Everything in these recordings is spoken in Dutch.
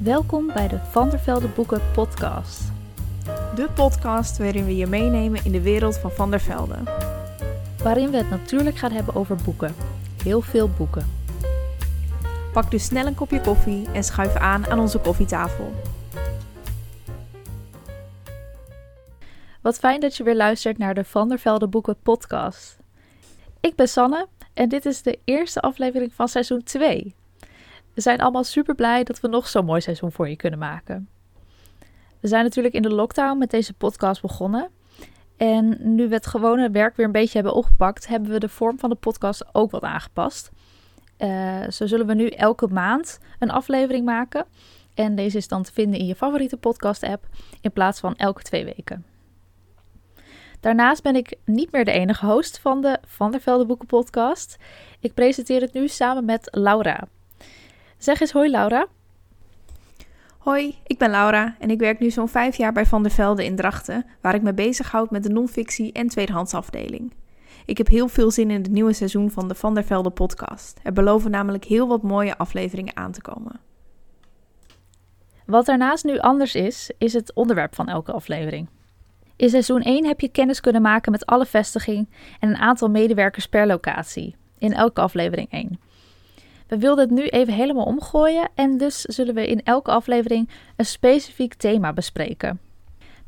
Welkom bij de Van der Velde Boeken podcast. De podcast waarin we je meenemen in de wereld van Van der Velde. Waarin we het natuurlijk gaan hebben over boeken. Heel veel boeken. Pak dus snel een kopje koffie en schuif aan aan onze koffietafel. Wat fijn dat je weer luistert naar de Van der Velde Boeken podcast. Ik ben Sanne en dit is de eerste aflevering van seizoen 2. We zijn allemaal super blij dat we nog zo'n mooi seizoen voor je kunnen maken. We zijn natuurlijk in de lockdown met deze podcast begonnen. En nu we het gewone werk weer een beetje hebben opgepakt, hebben we de vorm van de podcast ook wat aangepast. Uh, zo zullen we nu elke maand een aflevering maken. En deze is dan te vinden in je favoriete podcast-app in plaats van elke twee weken. Daarnaast ben ik niet meer de enige host van de Van der Velde Boeken podcast. Ik presenteer het nu samen met Laura. Zeg eens hoi Laura. Hoi, ik ben Laura en ik werk nu zo'n vijf jaar bij Van der Velde in Drachten, waar ik me bezighoud met de non-fictie en tweedehandsafdeling. Ik heb heel veel zin in het nieuwe seizoen van de Van der Velde podcast. Er beloven namelijk heel wat mooie afleveringen aan te komen. Wat daarnaast nu anders is, is het onderwerp van elke aflevering. In seizoen 1 heb je kennis kunnen maken met alle vestigingen en een aantal medewerkers per locatie. In elke aflevering 1. We wilden het nu even helemaal omgooien en dus zullen we in elke aflevering een specifiek thema bespreken.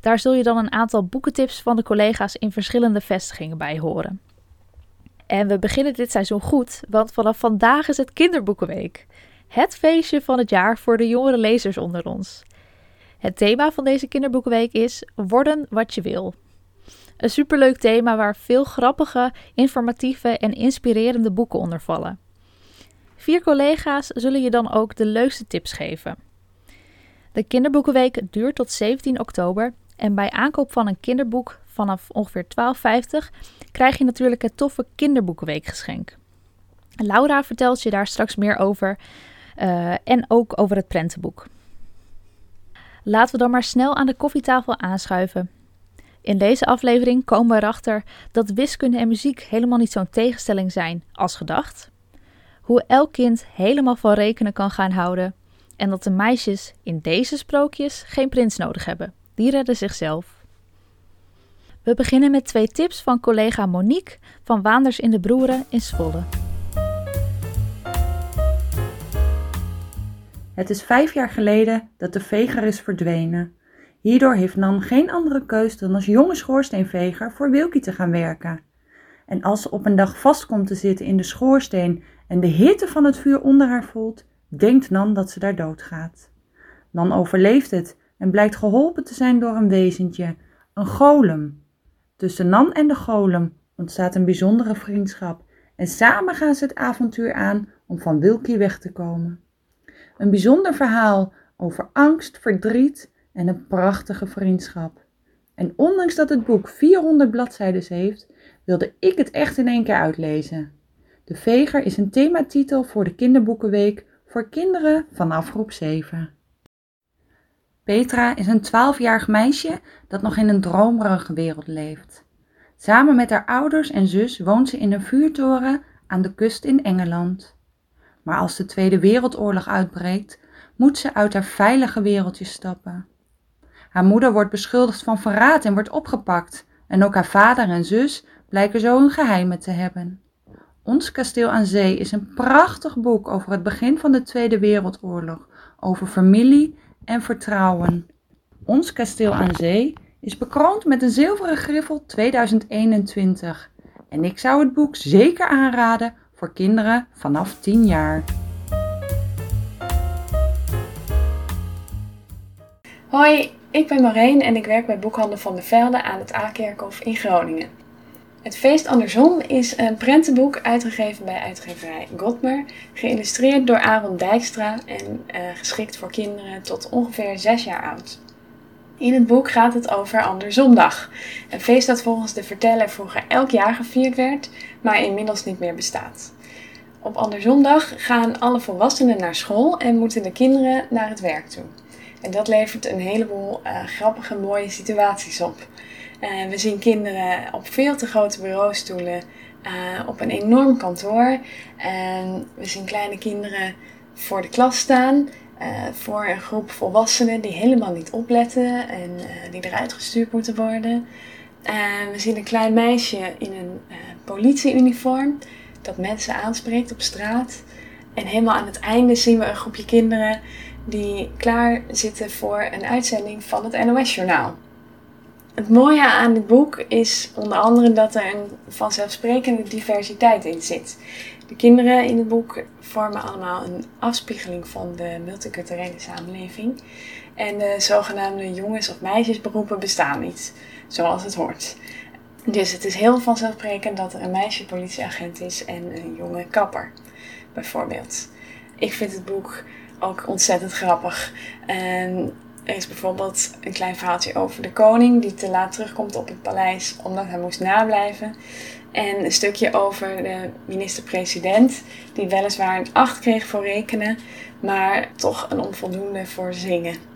Daar zul je dan een aantal boekentips van de collega's in verschillende vestigingen bij horen. En we beginnen dit seizoen goed, want vanaf vandaag is het Kinderboekenweek. Het feestje van het jaar voor de jongere lezers onder ons. Het thema van deze Kinderboekenweek is Worden wat je wil. Een superleuk thema waar veel grappige, informatieve en inspirerende boeken onder vallen. Vier collega's zullen je dan ook de leukste tips geven. De Kinderboekenweek duurt tot 17 oktober en bij aankoop van een kinderboek vanaf ongeveer 12,50 krijg je natuurlijk het toffe Kinderboekenweekgeschenk. Laura vertelt je daar straks meer over uh, en ook over het prentenboek. Laten we dan maar snel aan de koffietafel aanschuiven. In deze aflevering komen we erachter dat wiskunde en muziek helemaal niet zo'n tegenstelling zijn als gedacht. Hoe elk kind helemaal van rekenen kan gaan houden. En dat de meisjes in deze sprookjes geen prins nodig hebben. Die redden zichzelf. We beginnen met twee tips van collega Monique van Waanders in de Broeren in Zwolle. Het is vijf jaar geleden dat de veger is verdwenen. Hierdoor heeft Nan geen andere keus dan als jonge schoorsteenveger voor Wilkie te gaan werken. En als ze op een dag vast komt te zitten in de schoorsteen en de hitte van het vuur onder haar voelt, denkt Nan dat ze daar doodgaat. Nan overleeft het en blijkt geholpen te zijn door een wezentje, een golem. Tussen Nan en de golem ontstaat een bijzondere vriendschap en samen gaan ze het avontuur aan om van Wilkie weg te komen. Een bijzonder verhaal over angst, verdriet en een prachtige vriendschap. En ondanks dat het boek 400 bladzijden heeft, wilde ik het echt in één keer uitlezen. De Veger is een thematitel voor de Kinderboekenweek voor kinderen vanaf groep 7. Petra is een 12-jarig meisje dat nog in een dromerige wereld leeft. Samen met haar ouders en zus woont ze in een vuurtoren aan de kust in Engeland. Maar als de Tweede Wereldoorlog uitbreekt, moet ze uit haar veilige wereldje stappen. Haar moeder wordt beschuldigd van verraad en wordt opgepakt, en ook haar vader en zus blijken zo hun geheimen te hebben. Ons Kasteel aan Zee is een prachtig boek over het begin van de Tweede Wereldoorlog, over familie en vertrouwen. Ons Kasteel aan Zee is bekroond met een zilveren griffel 2021 en ik zou het boek zeker aanraden voor kinderen vanaf 10 jaar. Hoi, ik ben Marijn en ik werk bij Boekhandel van de Velde aan het A-kerkhof in Groningen. Het Feest Andersom is een prentenboek uitgegeven bij uitgeverij Godmer, geïllustreerd door Aaron Dijkstra en uh, geschikt voor kinderen tot ongeveer 6 jaar oud. In het boek gaat het over Anderzondag, een feest dat volgens de verteller vroeger elk jaar gevierd werd, maar inmiddels niet meer bestaat. Op Anderzondag gaan alle volwassenen naar school en moeten de kinderen naar het werk toe. En dat levert een heleboel uh, grappige, mooie situaties op. Uh, we zien kinderen op veel te grote bureaustoelen uh, op een enorm kantoor. We zien kleine kinderen voor de klas staan eh, voor een groep volwassenen die helemaal niet opletten en die eruit gestuurd moeten worden. En we zien een klein meisje in een politieuniform dat mensen aanspreekt op straat. En helemaal aan het einde zien we een groepje kinderen die klaar zitten voor een uitzending van het NOS-journaal. Het mooie aan dit boek is onder andere dat er een vanzelfsprekende diversiteit in zit. De kinderen in het boek vormen allemaal een afspiegeling van de multiculturele samenleving. En de zogenaamde jongens- of meisjesberoepen bestaan niet, zoals het hoort. Dus het is heel vanzelfsprekend dat er een meisje politieagent is en een jonge kapper, bijvoorbeeld. Ik vind het boek ook ontzettend grappig. En is bijvoorbeeld een klein verhaaltje over de koning die te laat terugkomt op het paleis omdat hij moest nablijven. En een stukje over de minister-president, die weliswaar een 8 kreeg voor rekenen, maar toch een onvoldoende voor zingen.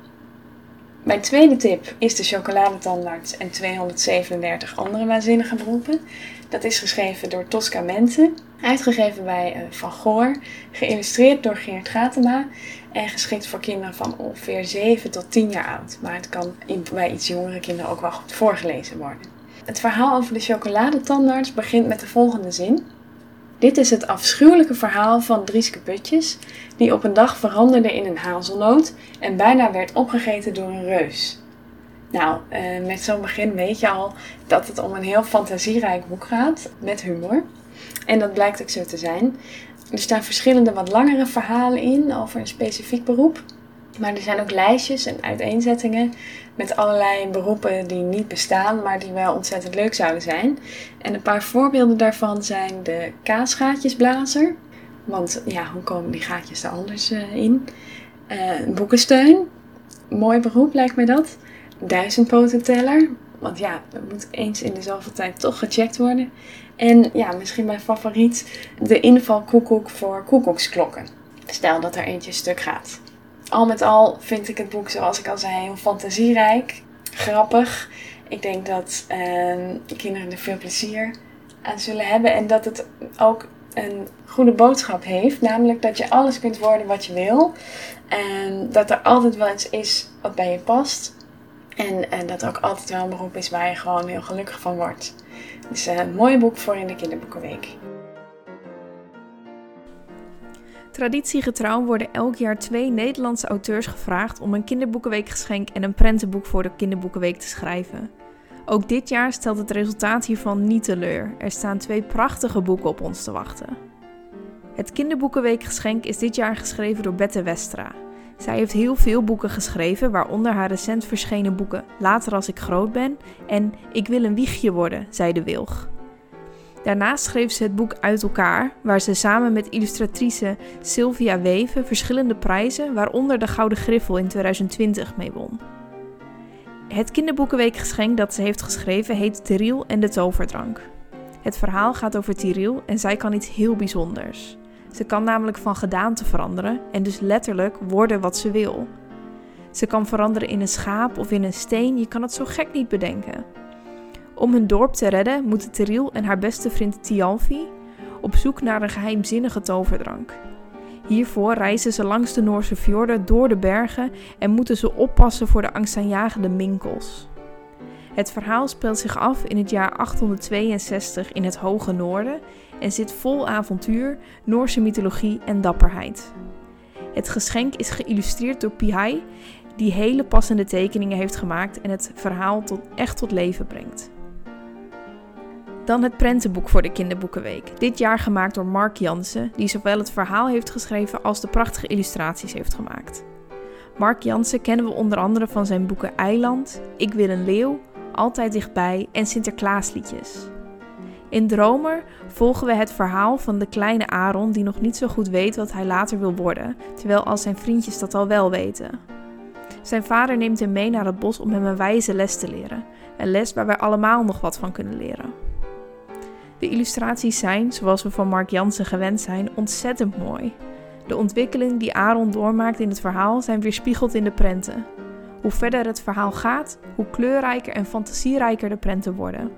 Mijn tweede tip is de chocoladetandarts en 237 andere waanzinnige beroepen. Dat is geschreven door Tosca Mente, uitgegeven bij uh, Van Goor, geïllustreerd door Geert Gatema en geschikt voor kinderen van ongeveer 7 tot 10 jaar oud. Maar het kan bij iets jongere kinderen ook wel goed voorgelezen worden. Het verhaal over de chocoladetandarts begint met de volgende zin. Dit is het afschuwelijke verhaal van Drieske Putjes, die op een dag veranderde in een hazelnoot en bijna werd opgegeten door een reus. Nou, eh, met zo'n begin weet je al dat het om een heel fantasierijk boek gaat, met humor. En dat blijkt ook zo te zijn. Er staan verschillende wat langere verhalen in over een specifiek beroep. Maar er zijn ook lijstjes en uiteenzettingen met allerlei beroepen die niet bestaan, maar die wel ontzettend leuk zouden zijn. En een paar voorbeelden daarvan zijn de kaasgaatjesblazer. Want ja, hoe komen die gaatjes er anders uh, in? Uh, boekensteun. Mooi beroep lijkt mij dat. Duizendpotenteller. Want ja, dat moet eens in de zoveel tijd toch gecheckt worden. En ja, misschien mijn favoriet, de invalkoekoek voor koekoeksklokken. Stel dat er eentje stuk gaat. Al met al vind ik het boek, zoals ik al zei, heel fantasierijk, grappig. Ik denk dat uh, kinderen er veel plezier aan zullen hebben en dat het ook een goede boodschap heeft. Namelijk dat je alles kunt worden wat je wil. En dat er altijd wel iets is wat bij je past. En, en dat er ook altijd wel een beroep is waar je gewoon heel gelukkig van wordt. Dus een mooi boek voor in de kinderboekenweek. Traditiegetrouw worden elk jaar twee Nederlandse auteurs gevraagd om een kinderboekenweekgeschenk en een prentenboek voor de kinderboekenweek te schrijven. Ook dit jaar stelt het resultaat hiervan niet teleur. Er staan twee prachtige boeken op ons te wachten. Het kinderboekenweekgeschenk is dit jaar geschreven door Bette Westra. Zij heeft heel veel boeken geschreven, waaronder haar recent verschenen boeken Later als ik groot ben en Ik wil een wiegje worden, zei de wilg. Daarnaast schreef ze het boek Uit elkaar, waar ze samen met illustratrice Sylvia Weven verschillende prijzen, waaronder de Gouden Griffel in 2020, mee won. Het kinderboekenweekgeschenk dat ze heeft geschreven heet Teriel en de toverdrank. Het verhaal gaat over Teriel en zij kan iets heel bijzonders. Ze kan namelijk van gedaante veranderen en dus letterlijk worden wat ze wil. Ze kan veranderen in een schaap of in een steen, je kan het zo gek niet bedenken. Om hun dorp te redden moeten Teriel en haar beste vriend Tialfi op zoek naar een geheimzinnige toverdrank. Hiervoor reizen ze langs de Noorse fjorden door de bergen en moeten ze oppassen voor de angstaanjagende minkels. Het verhaal speelt zich af in het jaar 862 in het Hoge Noorden en zit vol avontuur, Noorse mythologie en dapperheid. Het geschenk is geïllustreerd door Pihai, die hele passende tekeningen heeft gemaakt en het verhaal tot, echt tot leven brengt. Dan het prentenboek voor de Kinderboekenweek. Dit jaar gemaakt door Mark Jansen, die zowel het verhaal heeft geschreven als de prachtige illustraties heeft gemaakt. Mark Jansen kennen we onder andere van zijn boeken Eiland, Ik wil een leeuw, Altijd dichtbij en Sinterklaasliedjes. In Dromer volgen we het verhaal van de kleine Aaron die nog niet zo goed weet wat hij later wil worden, terwijl al zijn vriendjes dat al wel weten. Zijn vader neemt hem mee naar het bos om hem een wijze les te leren, een les waar wij allemaal nog wat van kunnen leren. De illustraties zijn, zoals we van Mark Jansen gewend zijn, ontzettend mooi. De ontwikkeling die Aaron doormaakt in het verhaal zijn weerspiegeld in de prenten. Hoe verder het verhaal gaat, hoe kleurrijker en fantasierijker de prenten worden.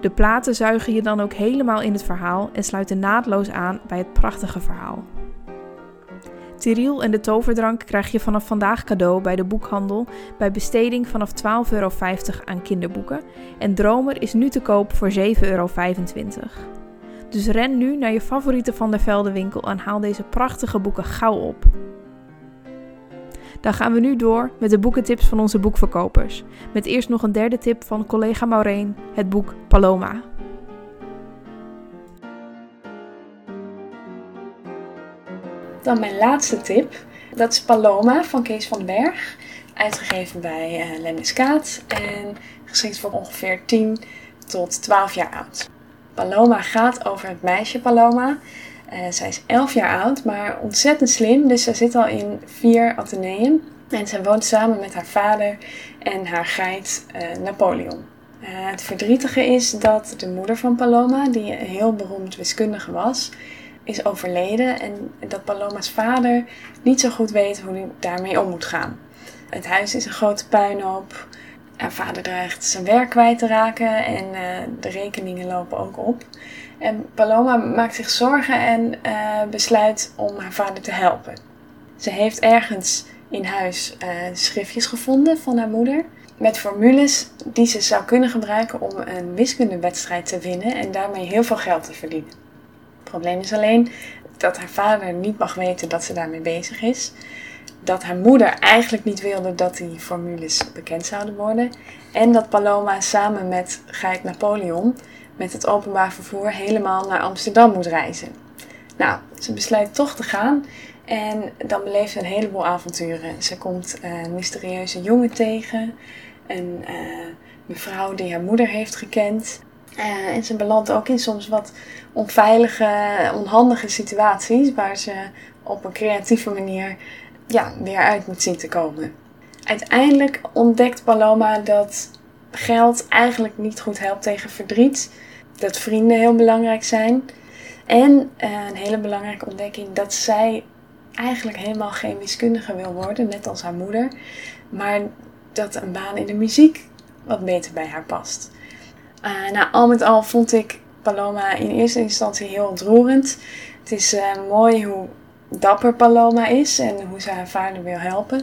De platen zuigen je dan ook helemaal in het verhaal en sluiten naadloos aan bij het prachtige verhaal. Tyriel en de toverdrank krijg je vanaf vandaag cadeau bij de boekhandel bij besteding vanaf 12,50 euro aan kinderboeken. En Dromer is nu te koop voor 7,25 euro. Dus ren nu naar je favoriete Van der Velde winkel en haal deze prachtige boeken gauw op. Dan gaan we nu door met de boekentips van onze boekverkopers. Met eerst nog een derde tip van collega Maureen, het boek Paloma. Dan mijn laatste tip. Dat is Paloma van Kees van den Berg. Uitgegeven bij uh, Lemmiskaat en geschikt voor ongeveer 10 tot 12 jaar oud. Paloma gaat over het meisje Paloma. Uh, zij is 11 jaar oud, maar ontzettend slim. Dus zij zit al in vier ateneeën. En zij woont samen met haar vader en haar geit uh, Napoleon. Het verdrietige is dat de moeder van Paloma, die een heel beroemd wiskundige was, is overleden. En dat Paloma's vader niet zo goed weet hoe hij daarmee om moet gaan. Het huis is een grote puinhoop. Haar vader dreigt zijn werk kwijt te raken en uh, de rekeningen lopen ook op. En Paloma maakt zich zorgen en uh, besluit om haar vader te helpen. Ze heeft ergens in huis uh, schriftjes gevonden van haar moeder. Met formules die ze zou kunnen gebruiken om een wiskundewedstrijd te winnen en daarmee heel veel geld te verdienen. Probleem is alleen dat haar vader niet mag weten dat ze daarmee bezig is dat haar moeder eigenlijk niet wilde dat die formules bekend zouden worden. En dat Paloma samen met Geit Napoleon met het openbaar vervoer helemaal naar Amsterdam moet reizen. Nou, ze besluit toch te gaan en dan beleeft ze een heleboel avonturen. Ze komt een mysterieuze jongen tegen, een uh, mevrouw die haar moeder heeft gekend. Uh, en ze belandt ook in soms wat onveilige, onhandige situaties waar ze op een creatieve manier ja, weer uit moet zien te komen. Uiteindelijk ontdekt Paloma dat geld eigenlijk niet goed helpt tegen verdriet. Dat vrienden heel belangrijk zijn. En uh, een hele belangrijke ontdekking dat zij eigenlijk helemaal geen wiskundige wil worden, net als haar moeder. Maar dat een baan in de muziek wat beter bij haar past. Uh, nou, al met al vond ik Paloma in eerste instantie heel ontroerend. Het is uh, mooi hoe dapper Paloma is en hoe ze haar vader wil helpen.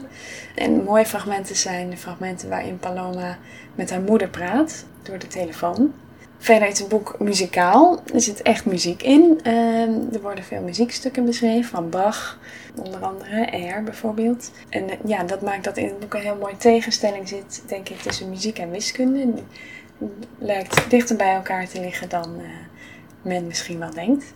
En mooie fragmenten zijn de fragmenten waarin Paloma met haar moeder praat door de telefoon. Verder is het boek muzikaal. Er zit echt muziek in. Ehm, er worden veel muziekstukken beschreven van Bach, onder andere Air bijvoorbeeld. En eh, ja, dat maakt dat in het boek een heel mooie tegenstelling zit, denk ik, tussen muziek en wiskunde. Lijkt dichter bij elkaar te liggen dan uh, men misschien wel denkt.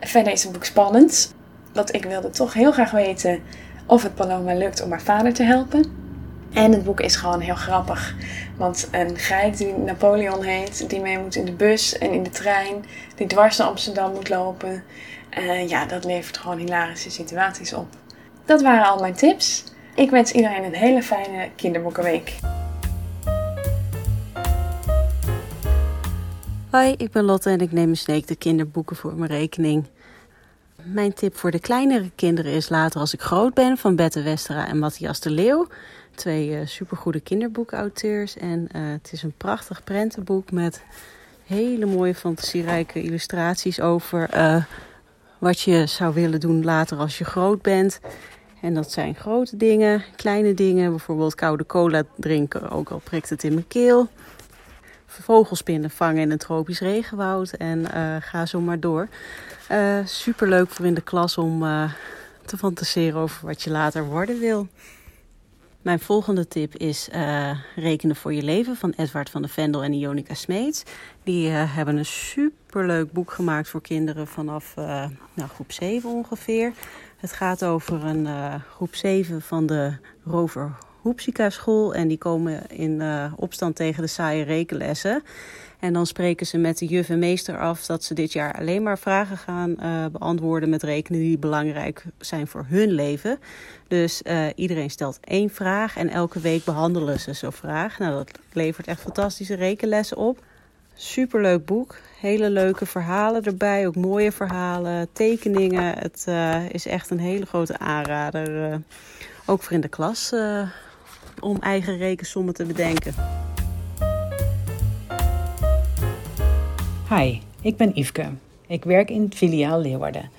Verder is het boek spannend. Want ik wilde toch heel graag weten of het Paloma lukt om haar vader te helpen. En het boek is gewoon heel grappig. Want een geit die Napoleon heet, die mee moet in de bus en in de trein, die dwars naar Amsterdam moet lopen. Uh, ja, dat levert gewoon hilarische situaties op. Dat waren al mijn tips. Ik wens iedereen een hele fijne kinderboekenweek. Hoi, ik ben Lotte en ik neem een sneek de kinderboeken voor mijn rekening. Mijn tip voor de kleinere kinderen is later als ik groot ben van Bette Westera en Matthias de Leeuw. Twee uh, supergoede kinderboekauteurs. En uh, het is een prachtig prentenboek met hele mooie fantasierijke illustraties over uh, wat je zou willen doen later als je groot bent. En dat zijn grote dingen, kleine dingen, bijvoorbeeld koude cola drinken, ook al prikt het in mijn keel. Vogelspinnen vangen in een tropisch regenwoud en ga zo maar door. Uh, Super leuk voor in de klas om uh, te fantaseren over wat je later worden wil. Mijn volgende tip is Rekenen voor je leven van Edward van de Vendel en Ionica Smeets. Die hebben een superleuk boek gemaakt voor kinderen vanaf nou, groep 7 ongeveer. Het gaat over een groep 7 van de Rover Hoepsika school. En die komen in opstand tegen de saaie rekenlessen. En dan spreken ze met de juf en meester af dat ze dit jaar alleen maar vragen gaan uh, beantwoorden met rekenen die belangrijk zijn voor hun leven. Dus uh, iedereen stelt één vraag en elke week behandelen ze zo'n vraag. Nou, dat levert echt fantastische rekenlessen op. Superleuk boek. Hele leuke verhalen erbij. Ook mooie verhalen, tekeningen. Het is echt een hele grote aanrader. ook voor in de klas om eigen rekensommen te bedenken. Hi, ik ben Yveske. Ik werk in het filiaal Leeuwarden.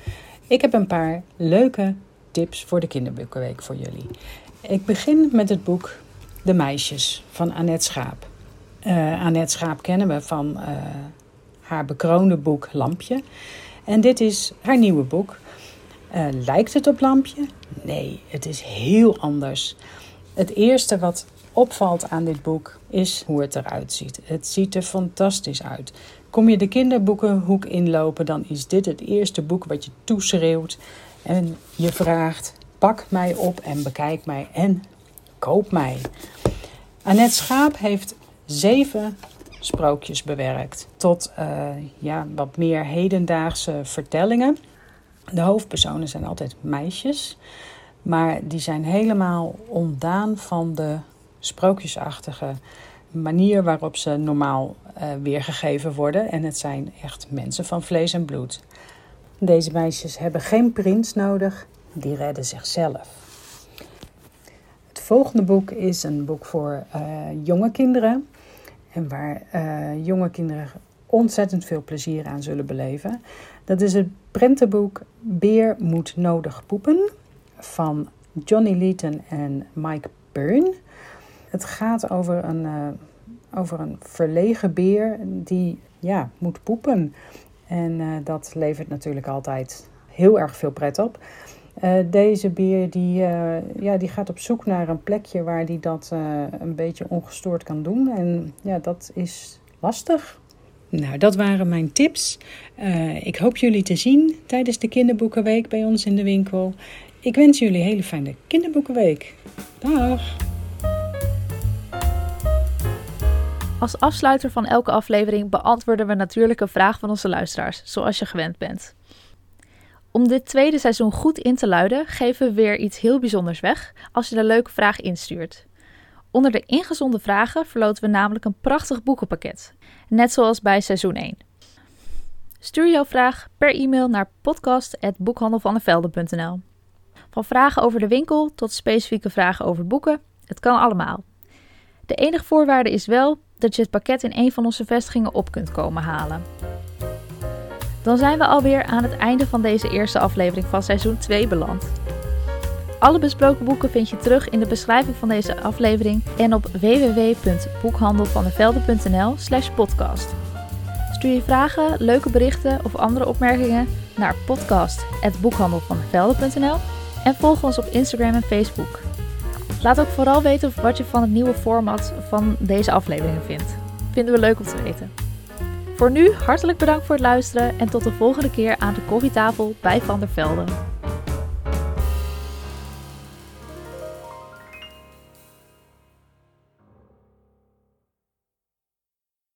Ik heb een paar leuke tips voor de kinderboekenweek voor jullie. Ik begin met het boek De Meisjes van Annette Schaap. Uh, Annette Schaap kennen we van uh, haar bekroonde boek Lampje. En dit is haar nieuwe boek. Uh, lijkt het op Lampje? Nee, het is heel anders. Het eerste wat opvalt aan dit boek is hoe het eruit ziet. Het ziet er fantastisch uit. Kom je de kinderboekenhoek inlopen, dan is dit het eerste boek wat je toeschreeuwt en je vraagt: pak mij op en bekijk mij en koop mij. Annette Schaap heeft zeven sprookjes bewerkt tot uh, ja, wat meer hedendaagse vertellingen. De hoofdpersonen zijn altijd meisjes, maar die zijn helemaal ontdaan van de sprookjesachtige manier waarop ze normaal uh, weergegeven worden. En het zijn echt mensen van vlees en bloed. Deze meisjes hebben geen prins nodig, die redden zichzelf. Het volgende boek is een boek voor uh, jonge kinderen. En waar uh, jonge kinderen ontzettend veel plezier aan zullen beleven. Dat is het prentenboek Beer moet nodig poepen van Johnny Leeton en Mike Byrne. Het gaat over een, uh, over een verlegen beer die ja, moet poepen. En uh, dat levert natuurlijk altijd heel erg veel pret op. Uh, deze beer die, ja, die gaat op zoek naar een plekje waar hij dat een beetje ongestoord kan doen. En ja, dat is lastig. Nou, dat waren mijn tips. ik hoop jullie te zien tijdens de kinderboekenweek bij ons in de winkel. Ik wens jullie een hele fijne kinderboekenweek. Dag! Als afsluiter van elke aflevering beantwoorden we natuurlijk een vraag van onze luisteraars, zoals je gewend bent. Om dit tweede seizoen goed in te luiden, geven we weer iets heel bijzonders weg als je een leuke vraag instuurt. Onder de ingezonde vragen verloten we namelijk een prachtig boekenpakket, net zoals bij seizoen 1. Stuur jouw vraag per e-mail naar podcast.boekhandelvandevelde.nl. Van vragen over de winkel tot specifieke vragen over boeken, het kan allemaal. De enige voorwaarde is wel dat je het pakket in een van onze vestigingen op kunt komen halen. Dan zijn we alweer aan het einde van deze eerste aflevering van seizoen 2 beland. Alle besproken boeken vind je terug in de beschrijving van deze aflevering en op www.boekhandelvandevelde.nl/slash podcast. Stuur je vragen, leuke berichten of andere opmerkingen naar podcast.boekhandelvandevelde.nl en volg ons op Instagram en Facebook. Laat ook vooral weten wat je van het nieuwe format van deze afleveringen vindt. Vinden we leuk om te weten. Voor nu hartelijk bedankt voor het luisteren en tot de volgende keer aan de koffietafel bij Van der Velde.